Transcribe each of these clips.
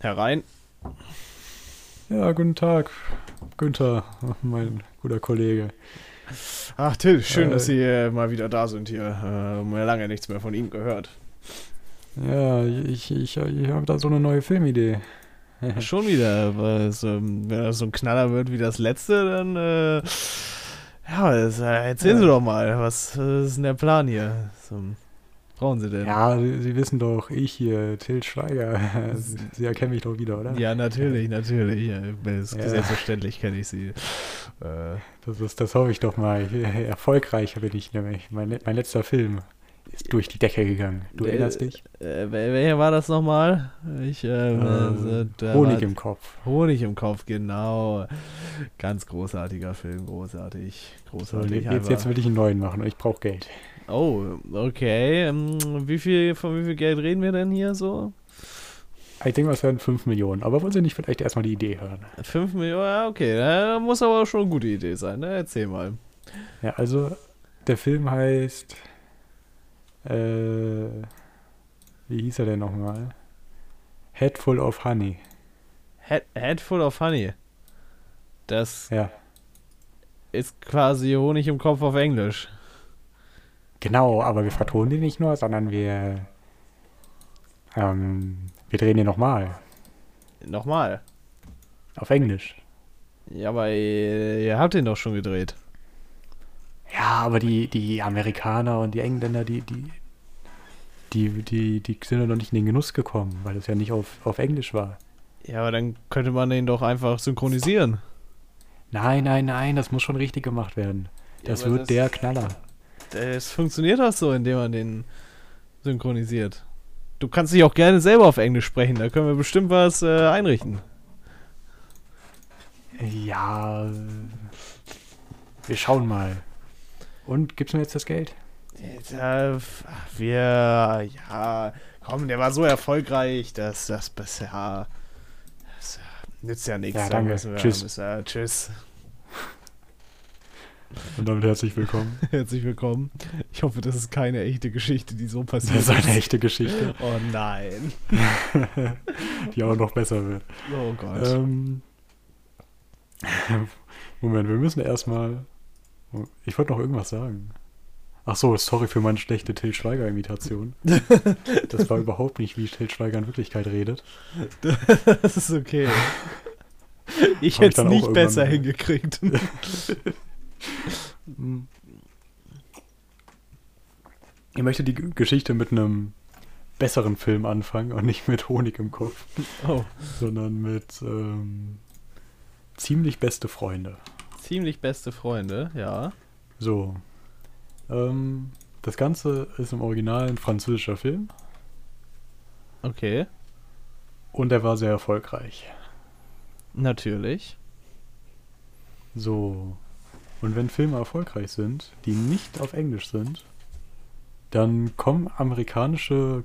Herein. Ja, guten Tag, Günther, mein guter Kollege. Ach, Till, schön, Äh, dass Sie äh, mal wieder da sind hier. Äh, mir lange nichts mehr von Ihnen gehört. Ja, ich, ich, ich habe da so eine neue Filmidee. Schon wieder. Was, ähm, wenn das so ein Knaller wird wie das letzte, dann äh, ja, das, äh, erzählen Sie Ja. doch mal. Was ist denn der Plan hier? So, brauchen Sie denn? Ja, Sie, Sie wissen doch, ich hier, Till Schweiger. Sie, erkennen mich doch wieder, oder? Ja, natürlich, natürlich. Ja. Selbstverständlich kenne ich Sie. Äh, Das, ist, das hoffe ich doch mal. Erfolgreich bin ich nämlich. Mein, mein letzter Film ist durch die Decke gegangen. Du Äh, erinnerst dich? äh, wel- welcher war das nochmal? Ich, äh, äh, der Honig im Kopf. Honig im Kopf, genau. Ganz großartiger Film, großartig. So, Großartig. jetzt, einfach. jetzt will ich einen neuen machen und ich brauche Geld. Oh, okay. Ähm, Wie viel, von wie viel Geld reden wir denn hier so? Ich denke, es werden 5 Millionen. Aber wollen Sie nicht vielleicht erstmal die Idee hören? 5 Millionen? Ja, okay. Ja, muss aber schon eine gute Idee sein, ne? Erzähl mal. Ja, also der Film heißt. Äh, wie hieß er denn nochmal? Head Full of Honey. Head, Head full of Honey. Das Ja, ist quasi Honig im Kopf auf Englisch. Genau, aber wir vertonen den nicht nur, sondern wir. Ähm, wir drehen den nochmal. Nochmal. Auf Englisch. Ja, aber ihr, ihr habt den doch schon gedreht. Ja, aber die, die Amerikaner und die Engländer, die, die, die, die, die sind ja noch nicht in den Genuss gekommen, weil es ja nicht auf, auf Englisch war. Ja, aber dann könnte man den doch einfach synchronisieren. Nein, nein, nein, das muss schon richtig gemacht werden. Ja, Das aber wird das- der Knaller. Es funktioniert das so, indem man den synchronisiert. Du kannst dich auch gerne selber auf Englisch sprechen, da können wir bestimmt was äh, einrichten. Ja, wir schauen mal. Und gibt's mir jetzt das Geld? Ja, f- wir, ja, komm, der war so erfolgreich, dass das bisher, das äh, nützt ja nichts. Ja, da danke. Tschüss. müssen wir- tschüss. Und damit herzlich willkommen. Herzlich willkommen. Ich hoffe, das ist keine echte Geschichte, die so passiert Das ist eine echte Geschichte, Oh nein. die aber noch besser wird. Oh Gott. Ähm, Moment, wir müssen erstmal. Ich wollte noch irgendwas sagen. Ach so, sorry für meine schlechte Till Schweiger-Imitation. Das war überhaupt nicht, wie Till Schweiger in Wirklichkeit redet. Das ist okay. Ich hätte es nicht besser hingekriegt. Ich möchte die Geschichte mit einem besseren Film anfangen und nicht mit Honig im Kopf, Oh, sondern mit ähm, ziemlich beste Freunde. ziemlich beste Freunde, ja. So. Ähm, das Ganze ist im Original ein französischer Film Okay, und er war sehr erfolgreich. natürlich. So. Und wenn Filme erfolgreich sind, die nicht auf Englisch sind, dann kommen amerikanische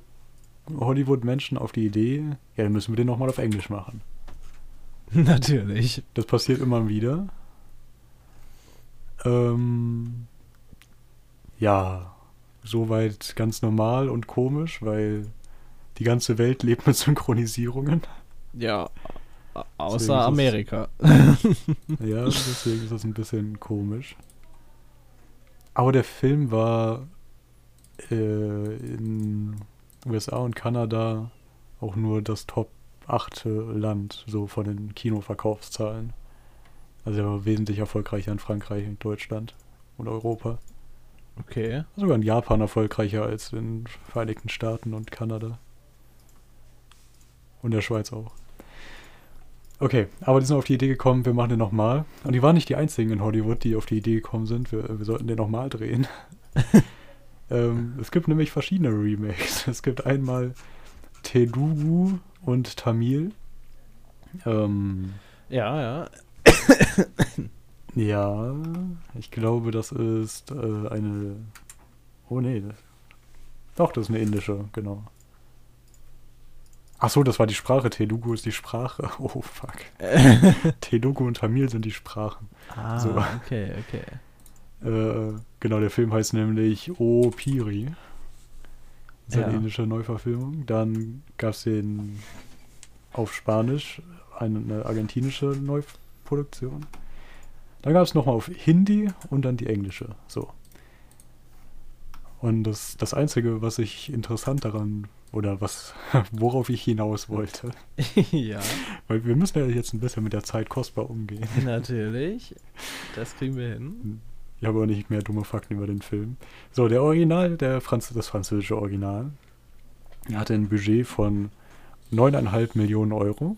Hollywood-Menschen auf die Idee, ja, dann müssen wir den nochmal auf Englisch machen. Natürlich. Das passiert immer wieder. Ähm, ja, soweit ganz normal und komisch, weil die ganze Welt lebt mit Synchronisierungen. Ja, außer es- Amerika. Ja, deswegen ist das ein bisschen komisch. Aber der Film war äh, in USA und Kanada auch nur das Top 8 Land, so von den Kinoverkaufszahlen. Also er war wesentlich erfolgreicher in Frankreich und Deutschland und Europa. Okay. Sogar in Japan erfolgreicher als in den Vereinigten Staaten und Kanada. Und der Schweiz auch. Okay, aber die sind auf die Idee gekommen, wir machen den nochmal. Und die waren nicht die einzigen in Hollywood, die auf die Idee gekommen sind, wir, wir sollten den nochmal drehen. ähm, es gibt nämlich verschiedene Remakes. Es gibt einmal Telugu und Tamil. Ähm, Ja, ja. ja, ich glaube, das ist äh, eine. Oh nee. Das, doch, das ist eine indische, genau. Ach so, das war die Sprache. Telugu ist die Sprache. Oh fuck. Telugu und Tamil sind die Sprachen. ah, So. okay, okay. Äh, genau, der Film heißt nämlich O Piri. Eine Ja. indische Neuverfilmung. Dann gab es den auf Spanisch, eine, eine argentinische Neuproduktion. Dann gab es nochmal auf Hindi und dann die englische. So. Und das, das Einzige, was ich interessant daran, oder was, worauf ich hinaus wollte, ja, weil wir müssen ja jetzt ein bisschen mit der Zeit kostbar umgehen. natürlich. Das kriegen wir hin. Ich habe aber nicht mehr dumme Fakten über den Film. So, der Original, der Franz das französische Original, hatte ein Budget von 9,5 Millionen Euro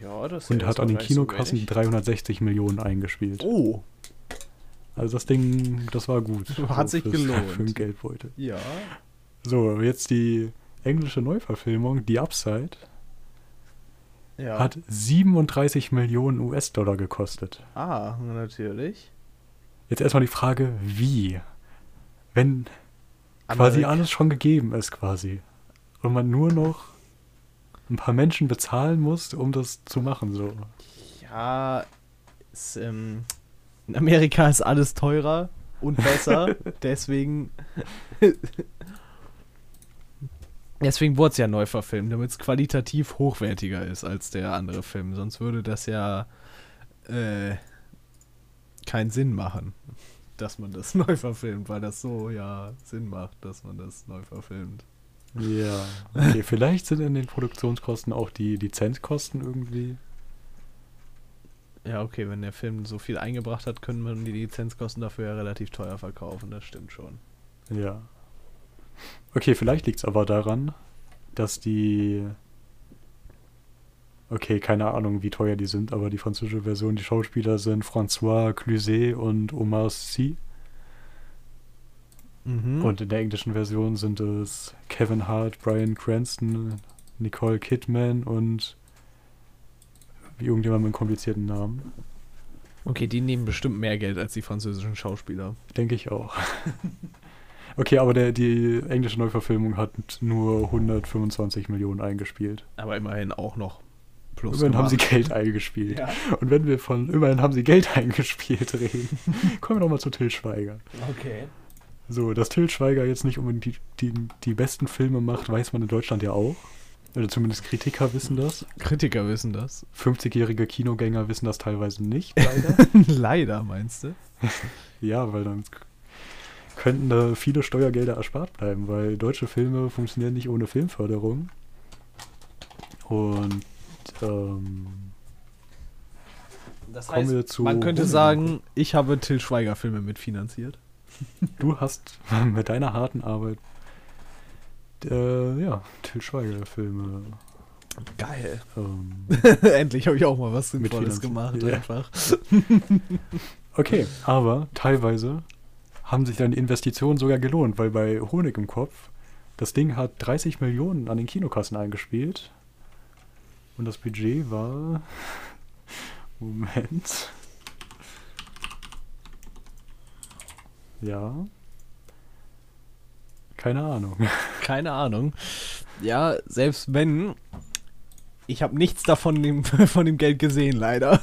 Ja, das und hat an den Kinokassen 360 Millionen eingespielt. Oh, Also das Ding, das war gut. Hat sich fürs- gelohnt. Für den Geldbeutel. ja. So, jetzt die englische Neuverfilmung, The Upside, Ja. hat 37 Millionen US-Dollar gekostet. ah, natürlich. Jetzt erstmal die Frage, wie? Wenn quasi Amerika- alles schon gegeben ist quasi. Und man nur noch ein paar Menschen bezahlen muss, um das zu machen. So. Ja, es, ähm, in Amerika ist alles teurer und besser. deswegen. deswegen wurde es ja neu verfilmt, damit es qualitativ hochwertiger ist als der andere Film. Sonst würde das ja äh, keinen Sinn machen, dass man das neu verfilmt, weil das so ja Sinn macht, dass man das neu verfilmt. Ja. Okay, vielleicht sind in den Produktionskosten auch die Lizenzkosten irgendwie. Ja, okay, wenn der Film so viel eingebracht hat, können man die Lizenzkosten dafür ja relativ teuer verkaufen, das stimmt schon. Ja. Okay, vielleicht liegt es aber daran, dass die. Okay, keine Ahnung, wie teuer die sind, aber die französische Version, die Schauspieler sind François Cluzet und Omar Sy. Mhm. Und in der englischen Version sind es Kevin Hart, Brian Cranston, Nicole Kidman und irgendjemand mit einem komplizierten Namen. Okay, die nehmen bestimmt mehr Geld als die französischen Schauspieler. Denke ich auch. okay, aber der, die englische Neuverfilmung hat nur 125 Millionen eingespielt. Aber immerhin auch noch plus. Immerhin haben sie gemacht. Geld eingespielt. Ja. Und wenn wir von immerhin haben sie Geld eingespielt reden, kommen wir doch mal zu Till Schweiger. Okay. So, dass Till Schweiger jetzt nicht unbedingt die, die, die besten Filme macht, weiß man in Deutschland ja auch. Oder zumindest Kritiker wissen das. Kritiker wissen das. 50-jährige Kinogänger wissen das teilweise nicht, leider. Leider, meinst du? ja, weil dann könnten da viele Steuergelder erspart bleiben, weil deutsche Filme funktionieren nicht ohne Filmförderung. Und ähm, Das Kommen wir zu man könnte sagen, ich habe Till Schweiger Filme mitfinanziert. du hast mit deiner harten Arbeit äh, ja, Till Schweiger Filme Geil. ähm, Endlich habe ich auch mal was Sinnvolles gemacht, Ja. einfach. Okay, aber teilweise haben sich dann Investitionen sogar gelohnt, weil bei Honig im Kopf, das Ding hat 30 Millionen an den Kinokassen eingespielt. Und das Budget war. Moment. Ja. Keine Ahnung. Keine Ahnung. Ja, selbst wenn. Ich habe nichts davon dem, von dem Geld gesehen, leider.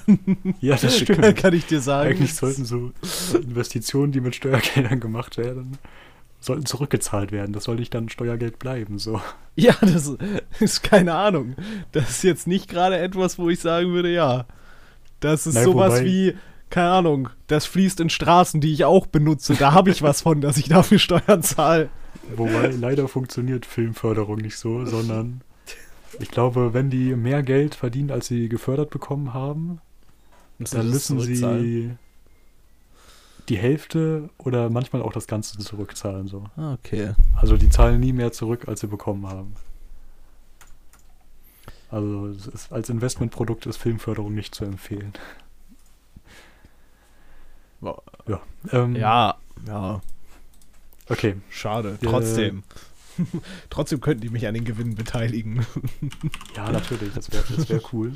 Ja, das stimmt. kann ich dir sagen. Eigentlich sollten so Investitionen, die mit Steuergeldern gemacht werden, sollten zurückgezahlt werden. Das soll nicht dann Steuergeld bleiben. So. Ja, das ist keine Ahnung. Das ist jetzt nicht gerade etwas, wo ich sagen würde, ja. Das ist Nein, sowas wobei- wie, keine Ahnung, das fließt in Straßen, die ich auch benutze. Da habe ich was von, dass ich dafür Steuern zahle. Wobei leider funktioniert Filmförderung nicht so, sondern ich glaube, wenn die mehr Geld verdienen, als sie gefördert bekommen haben, dann müssen sie die Hälfte oder manchmal auch das Ganze zurückzahlen. So. Ah, Okay. Also die zahlen nie mehr zurück, als sie bekommen haben. Also ist, als Investmentprodukt ist Filmförderung nicht zu empfehlen. Ja. Ähm, Ja, ja, Okay. schade. Äh, Trotzdem. Könnten die mich an den Gewinnen beteiligen. Ja, natürlich, das wäre das wär cool.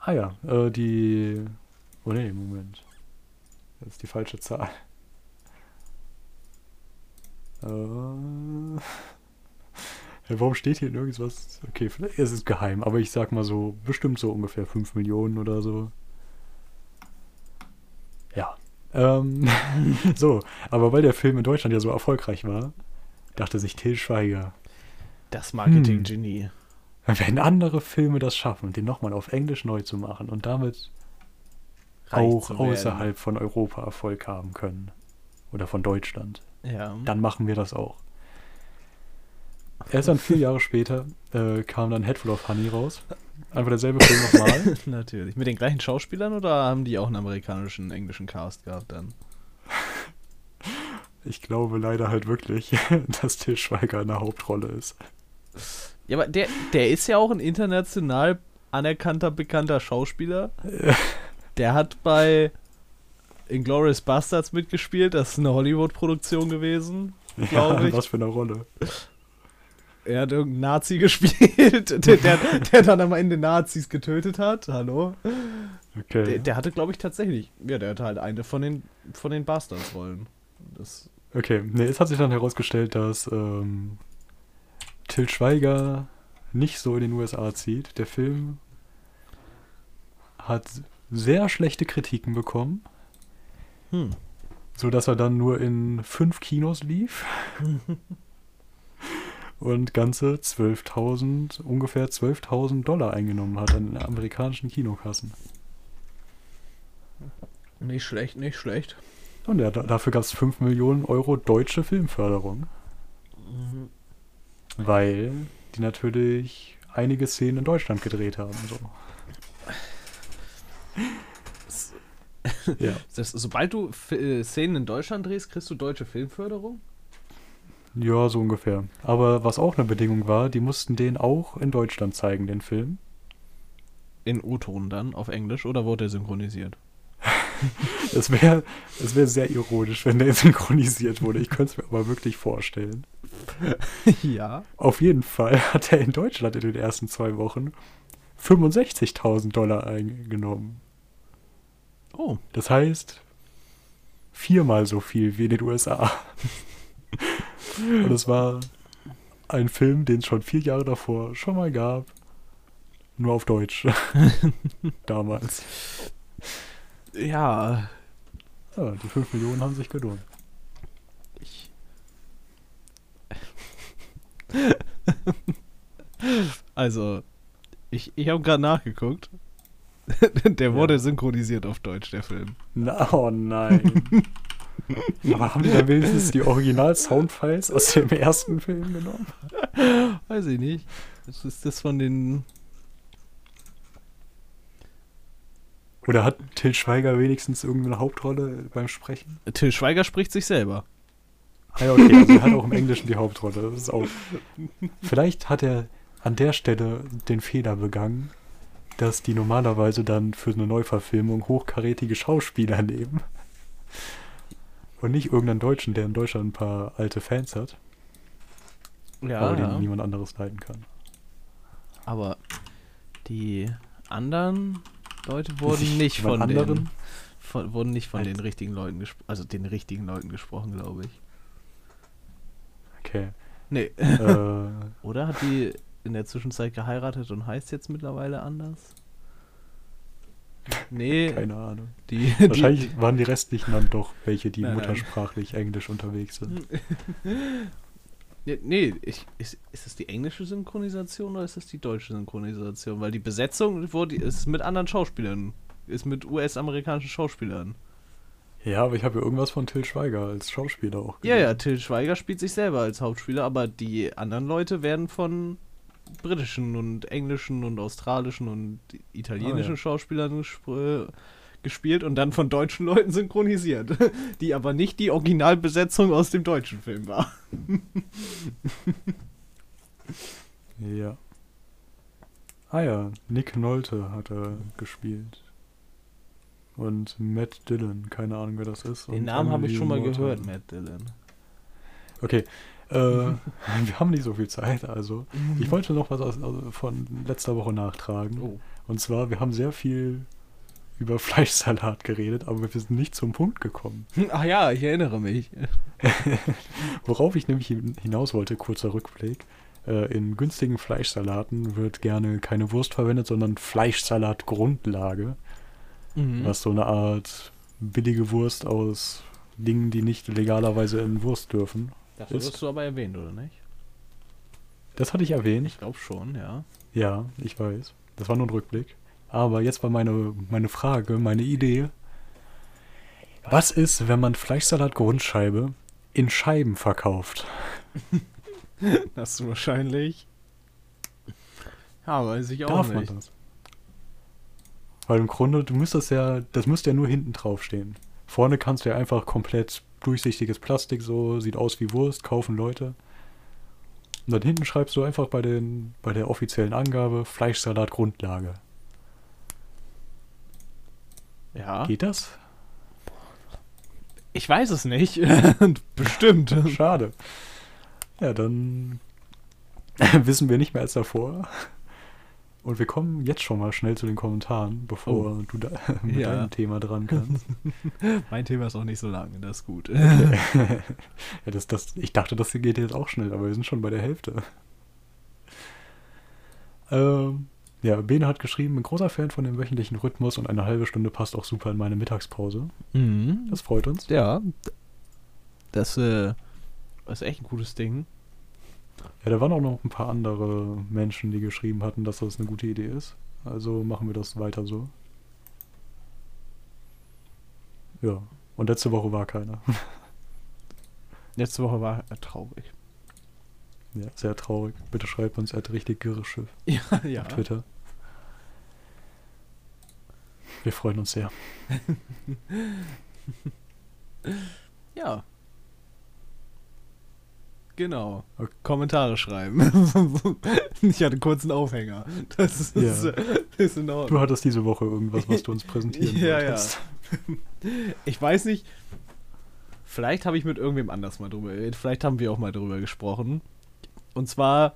Ah ja, äh, die. Oh nee, Moment. Das ist die falsche Zahl. Äh, warum steht hier irgendwas? Okay, vielleicht ist es geheim, aber ich sag mal so, bestimmt so ungefähr 5 Millionen oder so. Ja. Ähm, so, aber weil der Film in Deutschland ja so erfolgreich war, dachte sich Till Schweiger, Das Marketing-Genie. Wenn andere Filme das schaffen, den nochmal auf Englisch neu zu machen und damit Reich auch außerhalb von Europa Erfolg haben können oder von Deutschland, Ja. dann machen wir das auch. Erst dann vier Jahre später äh, kam dann Headful of Honey raus. Einfach derselbe Film nochmal. Natürlich. Mit den gleichen Schauspielern oder haben die auch einen amerikanischen, englischen Cast gehabt dann? Ich glaube leider halt wirklich, dass Til Schweiger in der Hauptrolle ist. Ja, aber der, der ist ja auch ein international anerkannter, bekannter Schauspieler. Der hat bei Inglourious Bastards mitgespielt. Das ist eine Hollywood-Produktion gewesen, glaube ich. was für eine Rolle. Er hat irgendeinen Nazi gespielt, der, der, der dann am Ende Nazis getötet hat. Hallo? Okay. Der, der hatte, glaube ich, tatsächlich. Ja, der hatte halt eine von den, von den Bastards-Rollen. Okay, nee, es hat sich dann herausgestellt, dass ähm, Til Schweiger nicht so in den USA zieht. Der Film hat sehr schlechte Kritiken bekommen, Hm. so dass er dann nur in fünf Kinos lief und ganze 12.000, ungefähr 12.000 Dollar eingenommen hat an amerikanischen Kinokassen. Nicht schlecht, nicht schlecht. Und ja, da, dafür gab es 5 Millionen Euro deutsche Filmförderung. Mhm. Weil die natürlich einige Szenen in Deutschland gedreht haben. So. ja. Das, sobald du F äh, Szenen in Deutschland drehst, kriegst du deutsche Filmförderung? Ja, so ungefähr. Aber was auch eine Bedingung war, die mussten den auch in Deutschland zeigen, den Film. In O-Ton dann, auf Englisch, oder wurde er synchronisiert? Es wäre es wär sehr ironisch, wenn der synchronisiert wurde. Ich könnte es mir aber wirklich vorstellen. ja. Auf jeden Fall hat er in Deutschland in den ersten zwei Wochen 65.000 Dollar eingenommen. Oh. Das heißt, viermal so viel wie in den USA. Und es war ein Film, den es schon vier Jahre davor schon mal gab. Nur auf Deutsch. Damals. Ja. Ja, die 5 Millionen haben sich gelohnt. Ich. also, ich, ich habe gerade nachgeguckt. der wurde Ja. synchronisiert auf Deutsch, der Film. Oh nein. Aber haben die dann wenigstens die Original-Soundfiles aus dem ersten Film genommen? Weiß ich nicht. Das ist das von den. Oder hat Til Schweiger wenigstens irgendeine Hauptrolle beim Sprechen? Till Schweiger spricht sich selber. Ah ja, okay, also er hat auch im Englischen die Hauptrolle. Das ist auch. Vielleicht hat er an der Stelle den Fehler begangen, dass die normalerweise dann für eine Neuverfilmung hochkarätige Schauspieler nehmen. Und nicht irgendeinen Deutschen, der in Deutschland ein paar alte Fans hat, Ja, aber ja. den niemand anderes leiden kann. aber die anderen Leute wurden nicht von den, anderen? von, wurden nicht von den richtigen Leuten gesprochen, also den richtigen Leuten gesprochen, glaube ich. Okay. Nee. äh, Oder hat die in der Zwischenzeit geheiratet und heißt jetzt mittlerweile anders? Nee, keine Ahnung. die, die, Wahrscheinlich waren die restlichen dann doch welche, die Nein, nein. muttersprachlich Englisch unterwegs sind. Nee, ich, ist, ist das die englische Synchronisation oder ist das die deutsche Synchronisation? Weil die Besetzung wurde, ist mit anderen Schauspielern. Ist mit US-amerikanischen Schauspielern. Ja, aber ich habe ja irgendwas von Till Schweiger als Schauspieler auch Ja, ja, Till Schweiger spielt sich selber als Hauptspieler, aber die anderen Leute werden von britischen und englischen und australischen und italienischen Ah, ja. Schauspielern gesp- äh, gespielt und dann von deutschen Leuten synchronisiert, die aber nicht die Originalbesetzung aus dem deutschen Film war. Ja. Ah ja, Nick Nolte hat er gespielt. Und Matt Dillon, keine Ahnung, wer das ist. Den Namen habe ich schon mal Morton. gehört, Matt Dillon. Okay. Äh, wir haben nicht so viel Zeit, also. Ich wollte noch was aus, also von letzter Woche nachtragen. Oh. Und zwar, wir haben sehr viel über Fleischsalat geredet, aber wir sind nicht zum Punkt gekommen. Ach ja, ich erinnere mich. Worauf ich nämlich hin- hinaus wollte, kurzer Rückblick. Äh, in günstigen Fleischsalaten wird gerne keine Wurst verwendet, sondern Fleischsalatgrundlage, Mhm. was so eine Art billige Wurst aus Dingen, die nicht legalerweise in Wurst dürfen. Dafür ist- wirst du aber erwähnt, oder nicht? Das hatte ich erwähnt. Ich glaube schon, ja. Ja, ich weiß. Das war nur ein Rückblick. Aber jetzt war meine, meine Frage, meine Idee. Was ist, wenn man Fleischsalat Grundscheibe in Scheiben verkauft? Das ist wahrscheinlich. Ja, weiß ich auch Darf nicht. man das? Weil im Grunde, du müsstest ja, das müsste ja nur hinten drauf stehen. Vorne kannst du ja einfach komplett durchsichtiges Plastik, so sieht aus wie Wurst, kaufen Leute. Und dann hinten schreibst du einfach bei, den, bei der offiziellen Angabe Fleischsalat Grundlage. Ja. Geht das? Ich weiß es nicht. Bestimmt. Schade. Ja, dann wissen wir nicht mehr als davor. Und wir kommen jetzt schon mal schnell zu den Kommentaren, bevor du da mit Ja. deinem Thema dran kannst. mein Thema ist auch nicht so lang, das ist gut. ja, das, das, ich dachte, das geht jetzt auch schnell, aber wir sind schon bei der Hälfte. Ähm, ja, Bene hat geschrieben, bin großer Fan von dem wöchentlichen Rhythmus und eine halbe Stunde passt auch super in meine Mittagspause. Mhm. Das freut uns. Ja. Das äh, ist echt ein gutes Ding. Ja, da waren auch noch ein paar andere Menschen, die geschrieben hatten, dass das eine gute Idee ist. Also machen wir das weiter so. Ja, und letzte Woche war keiner. Letzte Woche war er traurig. ja, sehr traurig. Bitte schreibt uns, er hat richtig Girreschiff Ja, ja. auf Twitter. Wir freuen uns sehr. Ja. Genau. Kommentare schreiben. ich hatte kurz einen Aufhänger. Das ist, Ja. ist in Ordnung. Du hattest diese Woche irgendwas, was du uns präsentieren Ja, wolltest. Ich weiß nicht. Vielleicht habe ich mit irgendwem anders mal drüber geredet. Vielleicht haben wir auch mal drüber gesprochen. Und zwar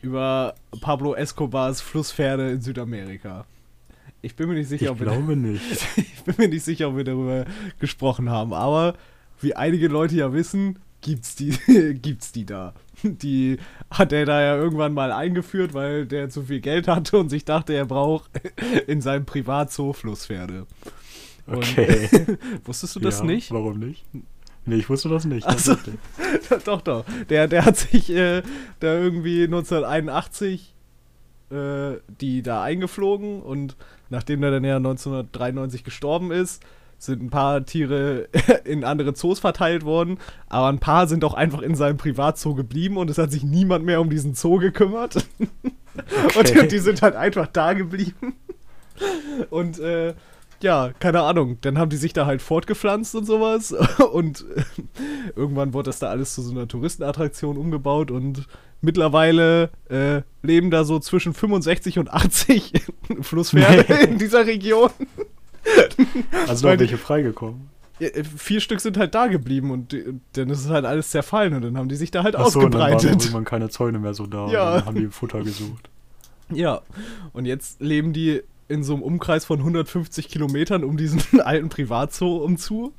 über Pablo Escobars Flusspferde in Südamerika. Ich bin mir nicht sicher, Ich ob wir glaube nicht. ich bin mir nicht sicher, ob wir darüber gesprochen haben, aber wie einige Leute ja wissen, gibt's die, gibt's die da. Die hat er da ja irgendwann mal eingeführt, weil der zu viel Geld hatte und sich dachte, er braucht in seinem Privatzoo Flusspferde. Und- Okay. Wusstest du das ja, nicht? Warum nicht? Nee, ich wusste das nicht. So. tatsächlich. doch, doch. Der, der hat sich äh, da irgendwie 1981 äh, die da eingeflogen und nachdem er dann ja 1993 gestorben ist, sind ein paar Tiere in andere Zoos verteilt worden, aber ein paar sind auch einfach in seinem Privatzoo geblieben und es hat sich niemand mehr um diesen Zoo gekümmert. Und Okay. die sind halt einfach da geblieben. Und äh, ja, keine Ahnung, dann haben die sich da halt fortgepflanzt und sowas. Und äh, irgendwann wurde das da alles zu so einer Touristenattraktion umgebaut und mittlerweile äh, leben da so zwischen 65 und 80 Flusspferde Nee. in dieser Region. Also noch welche freigekommen. Ja, äh, vier Stück sind halt da geblieben und äh, dann ist es halt alles zerfallen und dann haben die sich da halt Ach so, und dann waren ausgebreitet. irgendwann keine Zäune mehr so da. Ja. Und dann haben die Futter gesucht. Ja, und jetzt leben die in so einem Umkreis von 150 Kilometern um diesen alten Privatzoo umzu.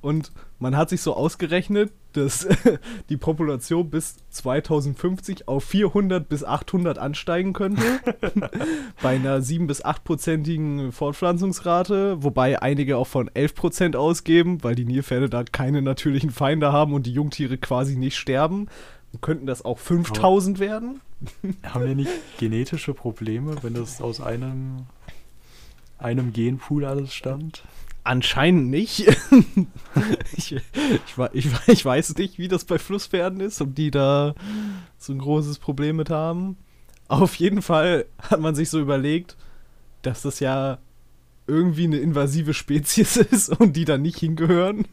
Und man hat sich so ausgerechnet, dass die Population bis 2050 auf 400 bis 800 ansteigen könnte. bei einer 7 bis 8-prozentigen Fortpflanzungsrate, wobei einige auch von 11 Prozent ausgeben, weil die Nilpferde da keine natürlichen Feinde haben und die Jungtiere quasi nicht sterben. Könnten das auch 5000 werden? Haben wir nicht genetische Probleme, wenn das aus einem, einem Genpool alles stammt? Anscheinend nicht. ich, ich, ich, ich weiß nicht, wie das bei Flusspferden ist, ob die da so ein großes Problem mit haben. Auf jeden Fall hat man sich so überlegt, dass das ja irgendwie eine invasive Spezies ist und die da nicht hingehören.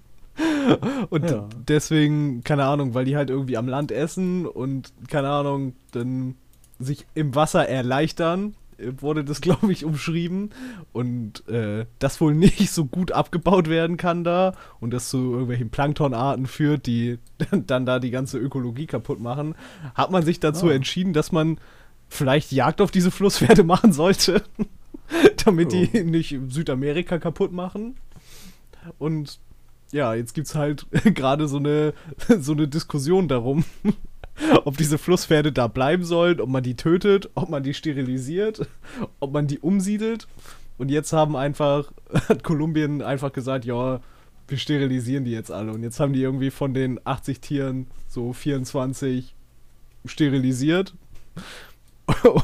Und Ja. deswegen, keine Ahnung, weil die halt irgendwie am Land essen und, keine Ahnung, dann sich im Wasser erleichtern, wurde das, glaube ich, umschrieben. Und äh, das wohl nicht so gut abgebaut werden kann da und das zu irgendwelchen Planktonarten führt, die dann da die ganze Ökologie kaputt machen, hat man sich dazu Ah. entschieden, dass man vielleicht Jagd auf diese Flusspferde machen sollte, damit die Oh. nicht Südamerika kaputt machen. Und ja, jetzt gibt es halt gerade so eine, so eine Diskussion darum, ob diese Flusspferde da bleiben sollen, ob man die tötet, ob man die sterilisiert, ob man die umsiedelt. Und jetzt haben einfach, hat Kolumbien einfach gesagt, ja, wir sterilisieren die jetzt alle. Und jetzt haben die irgendwie von den 80 Tieren so 24 sterilisiert.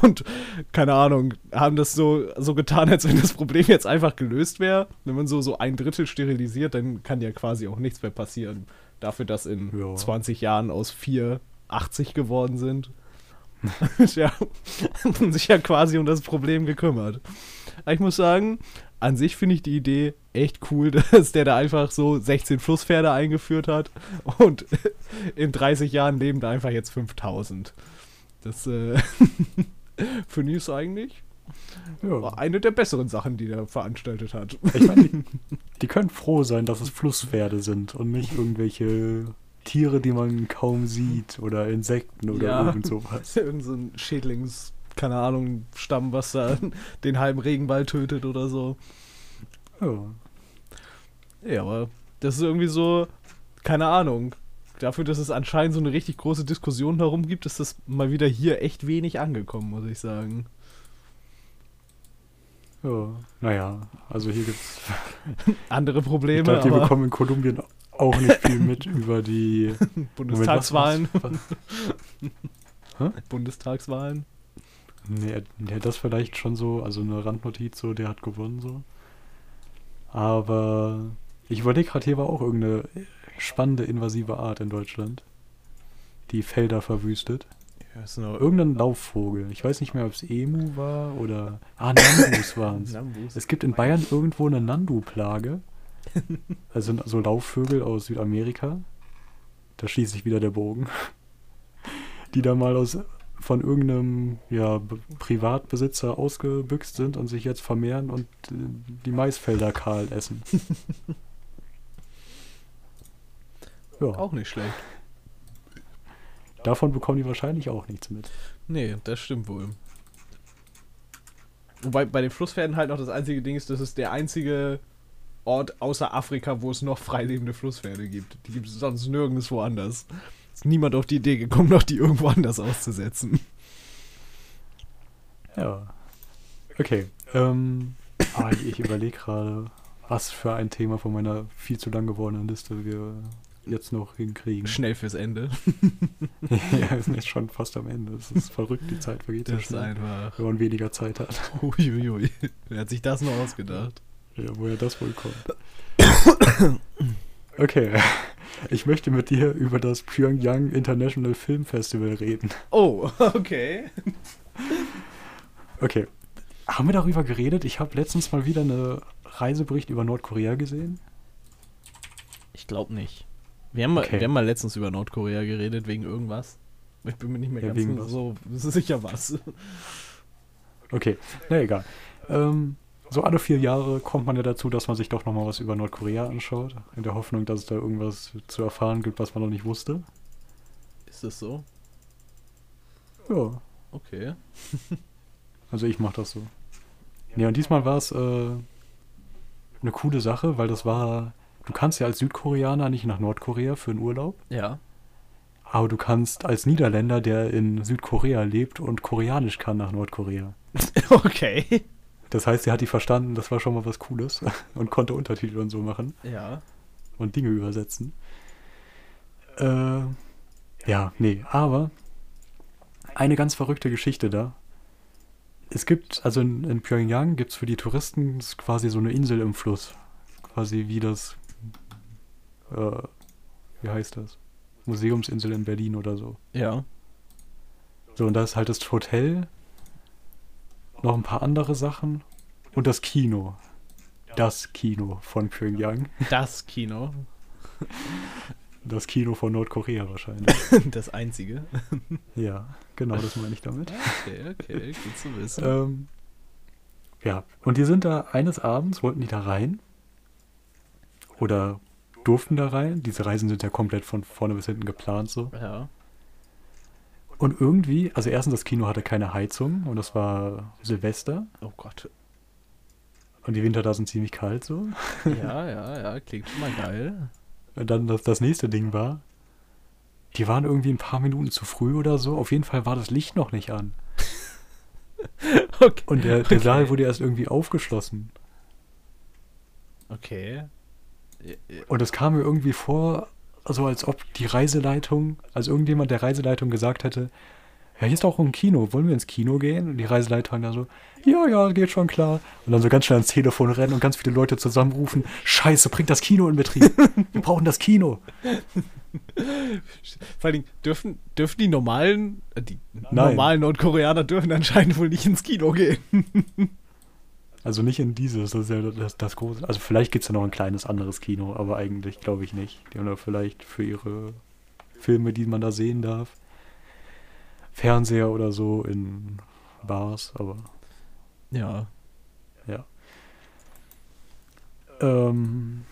Und keine Ahnung, haben das so, so getan, als wenn das Problem jetzt einfach gelöst wäre. Wenn man so, so ein Drittel sterilisiert, dann kann ja quasi auch nichts mehr passieren. Dafür, dass in Ja. 20 Jahren aus vier 80 geworden sind. ja, haben sich ja quasi um das Problem gekümmert. Aber ich muss sagen, an sich finde ich die Idee echt cool, dass der da einfach so 16 Flusspferde eingeführt hat und in 30 Jahren leben da einfach jetzt 5000. Das äh, finde ich so eigentlich Ja. war eine der besseren Sachen, die der veranstaltet hat. Ich meine, die, die können froh sein, dass es Flusspferde sind und nicht irgendwelche Tiere, die man kaum sieht oder Insekten oder Ja. irgend sowas. Irgend so ein Schädlings, keine Ahnung, Stamm, was da den halben Regenwald tötet oder so. Ja. Ja, aber das ist irgendwie so, keine Ahnung. Dafür, dass es anscheinend so eine richtig große Diskussion darum gibt, ist das mal wieder hier echt wenig angekommen, muss ich sagen. ja. Naja, also hier gibt's. Andere Ich Probleme, glaube, die aber bekommen in Kolumbien auch nicht viel mit über die. Bundestagswahlen. Bundestagswahlen. Nee, nee, das vielleicht schon so, also eine Randnotiz, so, der hat gewonnen, so. Aber ich überlege gerade, hier war auch irgendeine spannende invasive Art in Deutschland, die Felder verwüstet. Irgendein Laufvogel. Ich weiß nicht mehr, ob es Emu war oder. Ah, Nambus waren es. Es gibt in Bayern irgendwo eine Nandu-Plage. Also so Laufvögel aus Südamerika. Da schließt sich wieder der Bogen. Die da mal aus von irgendeinem ja, Privatbesitzer ausgebüxt sind und sich jetzt vermehren und äh, die Maisfelder kahl essen. ja, Auch nicht schlecht. davon bekommen die wahrscheinlich auch nichts mit. Nee, das stimmt wohl. Wobei bei den Flusspferden halt noch das einzige Ding ist, dass es der einzige Ort außer Afrika, wo es noch freilebende Flusspferde gibt. Die gibt es sonst nirgendwo anders. Ist niemand auf die Idee gekommen, noch die irgendwo anders auszusetzen. Ja. Okay. Ähm, ah, ich überlege gerade, was für ein Thema von meiner viel zu lang gewordenen Liste wir jetzt noch hinkriegen. Schnell fürs Ende. ja, wir sind jetzt schon fast am Ende. Es ist verrückt, die Zeit vergeht so Das ist schnell, einfach. wenn man weniger Zeit hat. Uiuiui. Wer hat sich das noch ausgedacht? Ja, woher das wohl kommt. Okay. Ich möchte mit dir über das Pyongyang International Film Festival reden. Oh, okay. Okay. Haben wir darüber geredet? Ich habe letztens mal wieder eine Reisebericht über Nordkorea gesehen. Ich glaube nicht. Wir haben, mal, Okay. wir haben mal letztens über Nordkorea geredet, wegen irgendwas. Ich bin mir nicht mehr Ja, ganz wegen was? so sicher was. Okay, na egal. Ähm, so alle vier Jahre kommt man ja dazu, dass man sich doch nochmal was über Nordkorea anschaut, in der Hoffnung, dass es da irgendwas zu erfahren gibt, was man noch nicht wusste. Ist das so? Ja, Okay. also ich mache das so. Ja, und diesmal war es äh, eine coole Sache, weil das war, du kannst ja als Südkoreaner nicht nach Nordkorea für einen Urlaub, Ja. aber du kannst als Niederländer, der in Südkorea lebt und Koreanisch kann, nach Nordkorea. Okay. Das heißt, er hat die verstanden, das war schon mal was Cooles und konnte Untertitel und so machen. Ja. und Dinge übersetzen. Äh, ja, nee, aber eine ganz verrückte Geschichte da. Es gibt, also in, in Pyongyang gibt es für die Touristen quasi so eine Insel im Fluss. Quasi wie das, äh, wie heißt das? Museumsinsel in Berlin oder so. Ja. So, und da ist halt das Hotel, noch ein paar andere Sachen und das Kino. Das Kino von Pyongyang. Das Kino. Das Kino von Nordkorea wahrscheinlich. Das einzige. Ja, genau, das meine ich damit. Okay, okay, gut zu wissen. Ähm, ja, und die sind da eines Abends, wollten die da rein. Oder durften da rein. Diese Reisen sind ja komplett von vorne bis hinten geplant so. Ja. Und irgendwie, also erstens, das Kino hatte keine Heizung und das war Silvester. Oh Gott. Und die Winter da sind ziemlich kalt so. Ja, ja, ja, klingt schon mal geil. Und dann das, das nächste Ding war, die waren irgendwie ein paar Minuten zu früh oder so. Auf jeden Fall war das Licht noch nicht an. Okay. Und der, der Okay. Saal wurde erst irgendwie aufgeschlossen. Okay. Und es kam mir irgendwie vor, also als ob die Reiseleitung, also irgendjemand der Reiseleitung gesagt hätte, ja, hier ist auch ein Kino, wollen wir ins Kino gehen? Und die Reiseleiterin da so, ja, ja, geht schon klar. Und dann so ganz schnell ans Telefon rennen und ganz viele Leute zusammenrufen, scheiße, bringt das Kino in Betrieb. Wir brauchen das Kino. Vor allem, dürfen, dürfen die normalen, äh, die normalen Nordkoreaner dürfen anscheinend wohl nicht ins Kino gehen. Also nicht in dieses, das ist ja das, das große. Also vielleicht gibt es ja noch ein kleines anderes Kino, aber eigentlich glaube ich nicht. Die haben da vielleicht für ihre Filme, die man da sehen darf, Fernseher oder so in Bars, aber Ja. ja. Ähm,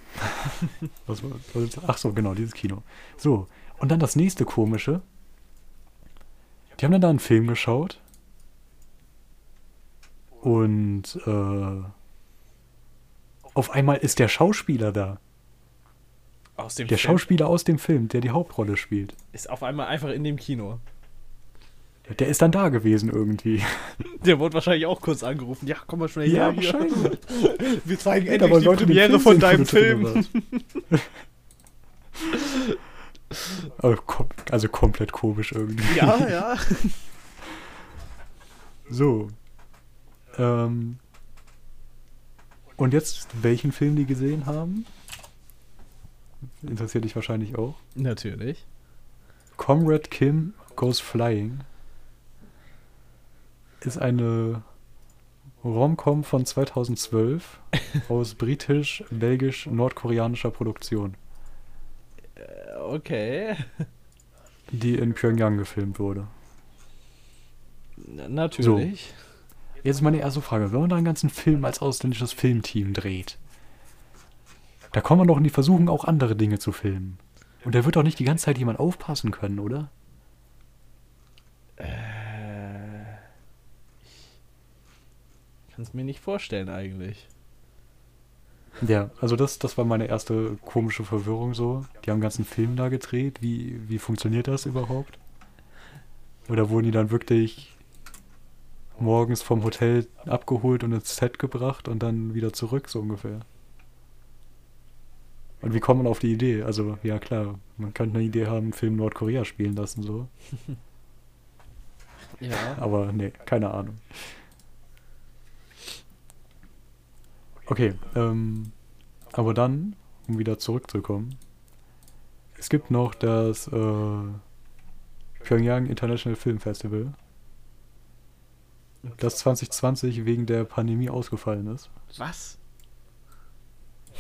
was war, was, ach so, genau, dieses Kino. So, und dann das nächste komische. Die haben dann da einen Film geschaut. Und äh, auf einmal ist der Schauspieler da. Aus dem Der Schauspieler aus dem Film, der die Hauptrolle spielt. ist auf einmal einfach in dem Kino. Der ist dann da gewesen irgendwie. Der wurde wahrscheinlich auch kurz angerufen. Ja, komm mal schnell Ja, her. hier. wahrscheinlich. Wir zeigen Ja, endlich wollen die Leute Premiere Film von deinem Film. kom also komplett komisch irgendwie. Ja, ja. So. Ähm. Und jetzt, welchen Film die gesehen haben? Interessiert dich wahrscheinlich auch. Natürlich. Comrade Kim Goes Flying ist eine Rom-Com von 2012 aus britisch-belgisch-nordkoreanischer Produktion, Äh, Okay. die in Pyongyang gefilmt wurde. Natürlich. Jetzt ist meine erste Frage, wenn man da einen ganzen Film als ausländisches Filmteam dreht, da kommt man doch in die Versuchung, auch andere Dinge zu filmen. Und da wird doch nicht die ganze Zeit jemand aufpassen können, oder? Äh, ich kann es mir nicht vorstellen eigentlich. Ja, also das, das war meine erste komische Verwirrung so. Die haben einen ganzen Film da gedreht. Wie, wie funktioniert das überhaupt? Oder wurden die dann wirklich morgens vom Hotel abgeholt und ins Set gebracht und dann wieder zurück, so ungefähr? Und wie kommt man auf die Idee? Also, ja klar, man könnte eine Idee haben, einen Film Nordkorea spielen lassen, so. Ja. Aber nee, keine Ahnung. Okay, ähm, aber dann, um wieder zurückzukommen, es gibt noch das äh, Pyongyang International Film Festival, das 2020 wegen der Pandemie ausgefallen ist. Was?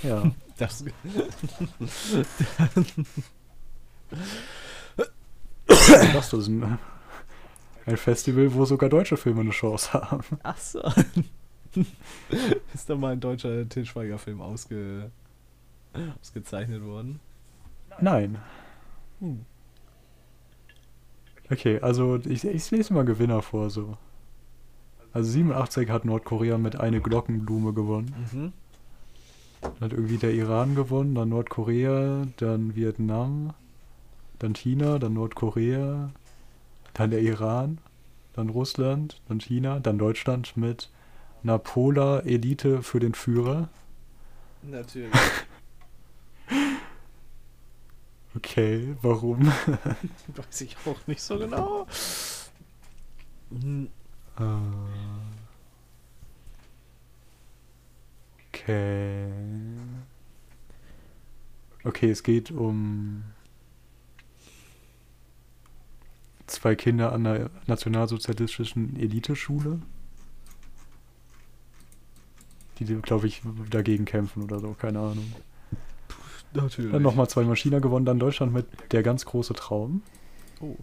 Ja, Das, das ist ein, ein Festival, wo sogar deutsche Filme eine Chance haben. ach so. Ist da mal ein deutscher Til Schweiger-Film ausge, ausgezeichnet worden? Nein. Hm. Okay, also ich, ich lese mal Gewinner vor, so. Also 87 hat Nordkorea mit eine Glockenblume gewonnen. Mhm. Dann hat irgendwie der Iran gewonnen, dann Nordkorea, dann Vietnam, dann China, dann Nordkorea, dann der Iran, dann Russland, dann China, dann Deutschland mit Napola Elite für den Führer. Natürlich. Okay, warum? Weiß ich auch nicht so genau. Äh, Okay. Okay, es geht um zwei Kinder an der nationalsozialistischen Eliteschule, die, glaube ich, dagegen kämpfen oder so, keine Ahnung. Natürlich. Dann nochmal zwei Maschiner gewonnen, dann Deutschland mit Der ganz große Traum. Oh.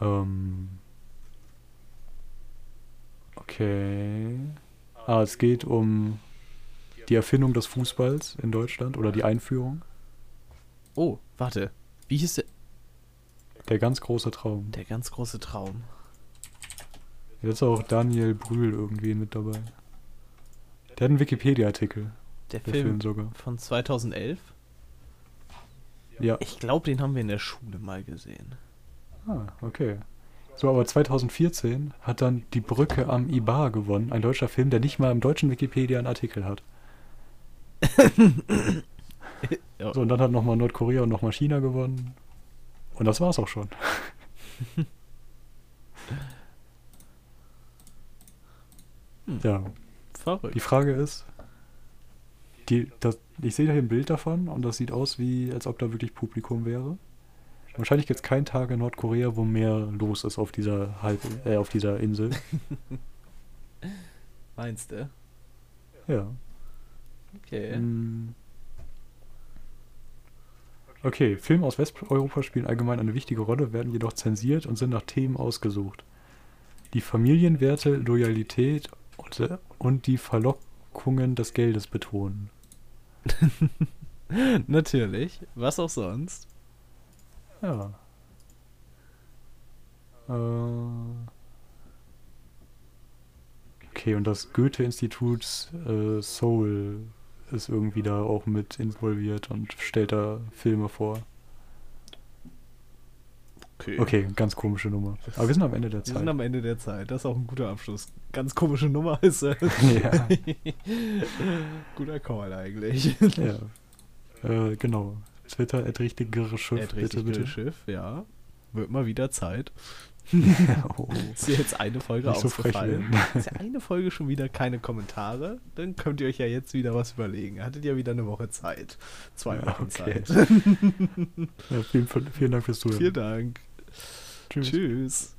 Ähm. Okay. Ah, es geht um die Erfindung des Fußballs in Deutschland oder die Einführung. oh, warte. Wie hieß der? Der ganz große Traum. Der ganz große Traum. Jetzt ist auch Daniel Brühl irgendwie mit dabei. Der hat einen Wikipedia-Artikel, Der der Film, Film sogar. von 2011. Ja. Ich glaube, den haben wir in der Schule mal gesehen. Ah, okay. So, aber 2014 hat dann Die Brücke am Ibar gewonnen, ein deutscher Film, der nicht mal im deutschen Wikipedia einen Artikel hat. Ja. So, und dann hat nochmal Nordkorea und nochmal China gewonnen. Und das war's auch schon. Hm. Ja, Verrückt. die Frage ist, die, das, ich sehe hier ein Bild davon und das sieht aus wie, als ob da wirklich Publikum wäre. Wahrscheinlich gibt es keinen Tag in Nordkorea, wo mehr los ist auf dieser Halb äh, auf dieser Insel. Meinst du? Ja. Okay. Mm. Okay, Filme aus Westeuropa spielen allgemein eine wichtige Rolle, werden jedoch zensiert und sind nach Themen ausgesucht. Die Familienwerte, Loyalität und, und die Verlockungen des Geldes betonen. Natürlich. Was auch sonst. Ja. Äh. Okay, und das Goethe-Institut äh, Seoul ist irgendwie da auch mit involviert und stellt da Filme vor. Okay, ganz komische Nummer. Aber wir sind am Ende der Wir Zeit. sind am Ende der Zeit. Das ist auch ein guter Abschluss. Ganz komische Nummer ist es. ja, Guter Call eigentlich. ja. Äh, genau. Twitter, richtigere Schiff, Er hat bitte, richtig bitte. gutes Schiff, ja. Wird mal wieder Zeit. oh, Ist jetzt eine Folge nicht so ausgefallen? werden. Ist ja eine Folge schon wieder keine Kommentare? Dann könnt ihr euch ja jetzt wieder was überlegen. Hattet ja wieder eine Woche Zeit. Zwei Wochen okay. Zeit. Ja, vielen, vielen Dank fürs Zuhören. Vielen Dank. Tschüss. Tschüss.